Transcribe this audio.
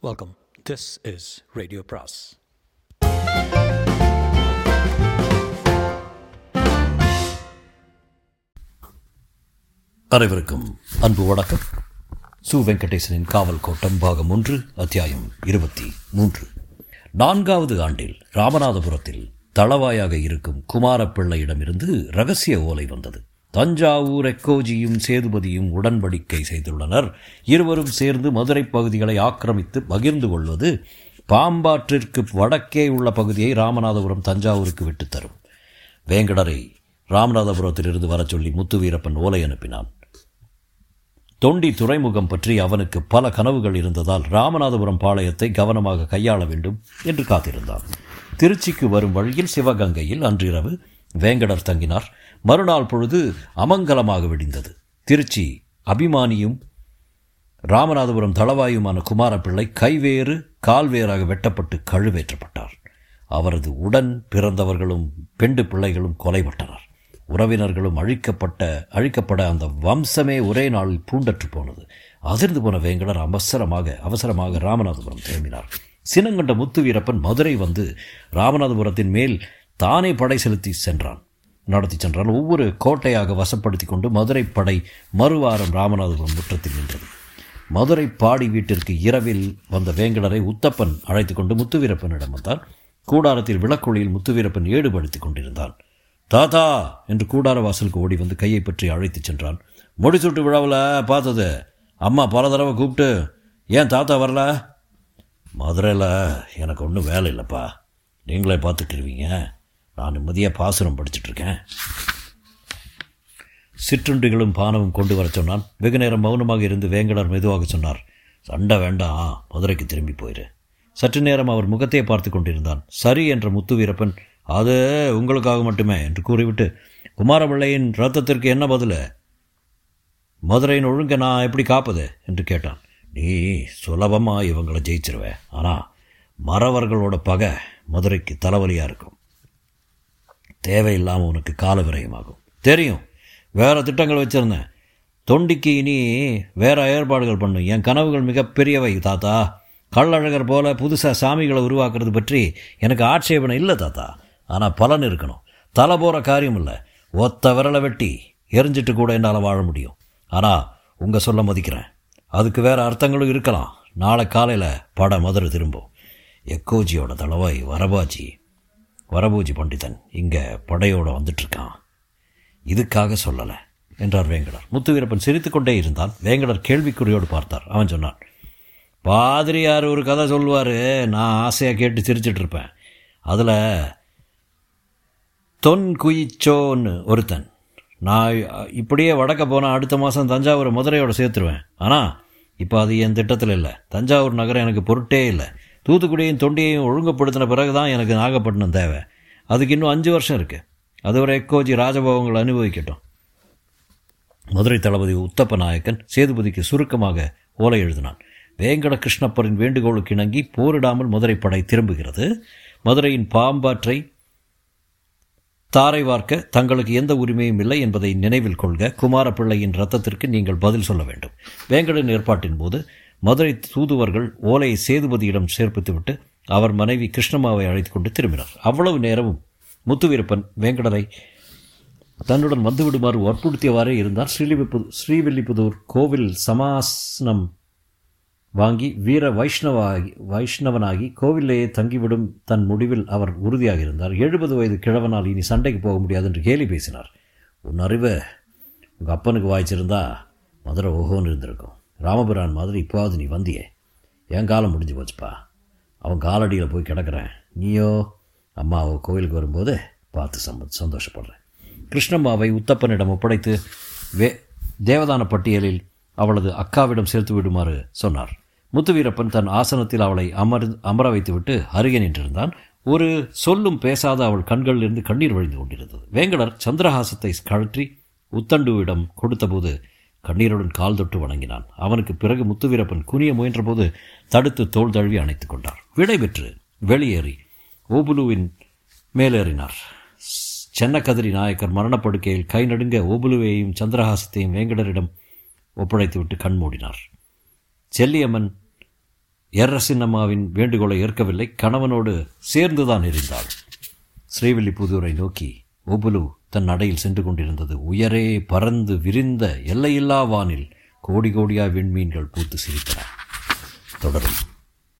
Welcome this is radio பிராஸ் அனைவருக்கும் அன்பு வணக்கம். சு வெங்கடேசனின் காவல் கோட்டம் பாகம் ஒன்று அத்தியாயம் இருபத்தி மூன்று. நான்காவது ஆண்டில் ராமநாதபுரத்தில் தளவாயாக இருக்கும் குமாரப்பிள்ளையிடமிருந்து ரகசிய ஓலை வந்தது. தஞ்சாவூர் எக்கோஜியும் சேதுபதியும் உடன்படிக்கை செய்துள்ளனர். இருவரும் சேர்ந்து மதுரை பகுதிகளை ஆக்கிரமித்து பகிர்ந்து கொள்வது பாம்பாற்றிற்கு வடக்கே உள்ள பகுதியை ராமநாதபுரம் தஞ்சாவூருக்கு விட்டுத் தரும். வேங்கடரை ராமநாதபுரத்திலிருந்து வரச் சொல்லி முத்துவீரப்பன் ஓலை அனுப்பினான். தொண்டி துறைமுகம் பற்றி அவனுக்கு பல கனவுகள் இருந்ததால் ராமநாதபுரம் பாளையத்தை கவனமாக கையாள வேண்டும் என்று காத்திருந்தான். திருச்சிக்கு வரும் வழியில் சிவகங்கையில் அன்றிரவு வேங்கடர் தங்கினார். மறுநாள் பொழுது அமங்கலமாக விடிந்தது. திருச்சி அபிமானியும் ராமநாதபுரம் தளவாயுமான குமாரப்பிள்ளை கைவேறு கால்வேறாக வெட்டப்பட்டு கழுவேற்றப்பட்டார். அவரது உடன் பிறந்தவர்களும் பெண்டு பிள்ளைகளும் கொலைப்பட்டனர் உறவினர்களும் அழிக்கப்பட்ட அழிக்கப்பட அந்த வம்சமே ஒரே நாளில் பூண்டற்று போனது. அதிர்ந்து போன வேங்கடர் அவசரமாக அவசரமாக ராமநாதபுரம் திரும்பினார். சினங்கண்ட முத்து வீரப்பன் மதுரை வந்து ராமநாதபுரத்தின் மேல் தானே படை செலுத்தி சென்றான். நடத்தி சென்றான் ஒவ்வொரு கோட்டையாக வசப்படுத்தி கொண்டு மதுரை படை மறுவாரம் ராமநாதபுரம் முற்றத்தில் நின்றது. மதுரை பாடி வீட்டிற்கு இரவில் வந்த வேங்கடரை உத்தப்பன் அழைத்து கொண்டு முத்துவீரப்பனிடம் வந்தான். கூடாரத்தில் விளக்கொளியில் முத்துவீரப்பன் ஈடுபடுத்திக் கொண்டிருந்தான். தாத்தா! என்று கூடார வாசலுக்கு ஓடி வந்து கையை பற்றி அழைத்துச் சென்றான். முடிசூட்டு விழாவில் பார்த்தது. அம்மா பல தடவை கூப்பிட்டு ஏன் தாத்தா வரல? மதுரையில் எனக்கு ஒன்றும் வேலை இல்லைப்பா. நீங்களே பார்த்துக்கிருவீங்க. நான் நிம்மதியாக பாசுரம் படிச்சுட்ருக்கேன். சிற்றுண்டிகளும் பானமும் கொண்டு வர சொன்னான். வெகு நேரம் மௌனமாக இருந்து வேங்கடர் மெதுவாக சொன்னார் சண்டை வேண்டாம் மதுரைக்கு திரும்பி போயிரு. சற்று நேரம் அவர் முகத்தையே பார்த்து கொண்டிருந்தான். சரி என்ற முத்து வீரப்பன் அது உங்களுக்காக மட்டுமே என்று கூறிவிட்டு குமாரபிள்ளையின் ரத்தத்திற்கு என்ன பதில்? மதுரையின் ஒழுங்க நான் எப்படி காப்பது? என்று கேட்டான். நீ சுலபமாக இவங்களை ஜெயிச்சிருவே. ஆனால் மறவர்களோட பகை மதுரைக்கு தலைவலியாக இருக்கும். தேவையில்லாமல் உனக்கு கால விரயமாகும் தெரியும். வேறு திட்டங்கள் வச்சுருந்தேன். தொண்டிக்கு இனி வேறு ஏற்பாடுகள் பண்ணும். என் கனவுகள் மிகப்பெரியவை தாத்தா. கள்ளழகர் போல புதுசாக சாமிகளை உருவாக்குறது பற்றி எனக்கு ஆட்சேபனை இல்லை தாத்தா. ஆனால் பலன் இருக்கணும். தலை போகிற காரியம் இல்லை. ஒத்த விரலை வெட்டி எரிஞ்சிட்டு கூட என்னால் வாழ முடியும். ஆனால் உங்கள் சொல்ல மதிக்கிறேன். அதுக்கு வேறு அர்த்தங்களும் இருக்கலாம். நாளை காலையில் படம் மதுரை திரும்பும். எக்கோஜியோட தளவாய் வரபாஜி. வரபூஜி பண்டிதன் இங்கே படையோடு வந்துட்டுருக்கான். இதுக்காக சொல்லலை என்றார் வேங்கடர். முத்துவீரப்பன் சிரித்துக்கொண்டே இருந்தான். வேங்கடர் கேள்விக்குறியோடு பார்த்தார். அவன் சொன்னான் பாதிரியார் ஒரு கதை சொல்லுவார். நான் ஆசையாக கேட்டு சிரிச்சிட்டு இருப்பேன் அதில் தொன் குயிச்சோன்னு ஒருத்தன். நான் இப்படியே வடக்க போனால் அடுத்த மாதம் தஞ்சாவூர் மதுரையோடு சேர்த்துருவேன். ஆனால் இப்போ அது என் திட்டத்தில் இல்லை. தஞ்சாவூர் நகரம் எனக்கு பொருட்டே இல்லை. தூத்துக்குடியும் தொண்டியையும் ஒழுங்குப்படுத்தின பிறகு தான் எனக்கு நாகப்பட்டினம் தேவை. அதுக்கு இன்னும் அஞ்சு வருஷம் இருக்குது அதுவரை எக்கோஜி ராஜபோகங்களை அனுபவிக்கட்டும். மதுரை தளபதி உத்தப்ப நாயக்கன் சேதுபதிக்கு சுருக்கமாக ஓலை எழுதினான். வேங்கட கிருஷ்ணப்பரின் வேண்டுகோளுக்கு இணங்கி போரிடாமல் மதுரை படை திரும்புகிறது. மதுரையின் பாம்பாற்றை தாரை வார்க்க தங்களுக்கு எந்த உரிமையும் இல்லை என்பதை நினைவில் கொள்க. குமாரப்பிள்ளையின் ரத்தத்திற்கு நீங்கள் பதில் சொல்ல வேண்டும். வேங்கடன் ஏற்பாட்டின் போது மதுரை தூதுவர்கள் ஓலையை சேதுபதியிடம் சேர்ப்பித்துவிட்டு அவர் மனைவி கிருஷ்ணம்மாவை அழைத்து கொண்டு திரும்பினார். அவ்வளவு நேரமும் முத்துவீரப்பன் வேங்கடரை தன்னுடன் வந்துவிடுமாறு வற்புறுத்தியவாறே இருந்தார். ஸ்ரீலிபு ஸ்ரீவில்லிபுதூர் கோவில் சமாசனம் வாங்கி வீர வைஷ்ணவாகி வைஷ்ணவனாகி கோவிலேயே தங்கிவிடும் தன் முடிவில் அவர் உறுதியாக இருந்தார் எழுபது வயது கிழவனால் இனி சண்டைக்கு போக முடியாது என்று கேலி பேசினார். உன் அறிவை உங்கள் அப்பனுக்கு வாய்ச்சிருந்தா மதுரை ஓஹோன்னு இருந்திருக்கும். ராமபுரான் மாதிரி இப்போவாது நீ வந்தியே. என் காலம் முடிஞ்சு போச்சுப்பா. அவன் காலடியில் போய் கிடக்கிறேன். நீயோ அம்மா அவள் கோவிலுக்கு வரும்போது பார்த்து சம்ப சந்தோஷப்படுறேன். கிருஷ்ணம்மாவை உத்தப்பனிடம் ஒப்படைத்து வே தேவதான பட்டியலில் அவளது அக்காவிடம் சேர்த்து விடுமாறு சொன்னார். முத்துவீரப்பன் தன் ஆசனத்தில் அவளை அமர் அமர வைத்துவிட்டு அருகே நின்றிருந்தான். ஒரு சொல்லும் பேசாத அவள் கண்களிலிருந்து கண்ணீர் வழிந்து கொண்டிருந்தது. வேங்கடர் சந்திரஹாசத்தை கழற்றி உத்தண்டுவிடம் கொடுத்தபோது கண்ணீருடன் கால் தொட்டு வணங்கினான். அவனுக்கு பிறகு முத்துவீரப்பன் குனிய முயன்றபோது தடுத்து தோல் தழுவி அணைத்துக் கொண்டார். விடைபெற்று வெளியேறி ஓபுலுவின் மேலேறினார். சென்னக்கதிரி நாயக்கர் மரணப்படுக்கையில் கை நடுங்க ஓபுலுவையும் சந்திரஹாசத்தையும் வேங்கடரிடம் ஒப்படைத்துவிட்டு கண் மூடினார். செல்லியம்மன் எர்ரசின்னம்மாவின் வேண்டுகோளை ஏற்கவில்லை. கணவனோடு சேர்ந்துதான் இருந்தாள். ஸ்ரீவில்லிபுதூரை நோக்கி ஓபுலு தன் நடையில் சென்று கொண்டிருந்தது. உயரே பறந்து விரிந்த எல்லையில்லா வானில் கோடி கோடியா விண்மீன்கள் பூத்து சிரித்தன. தொடரும்.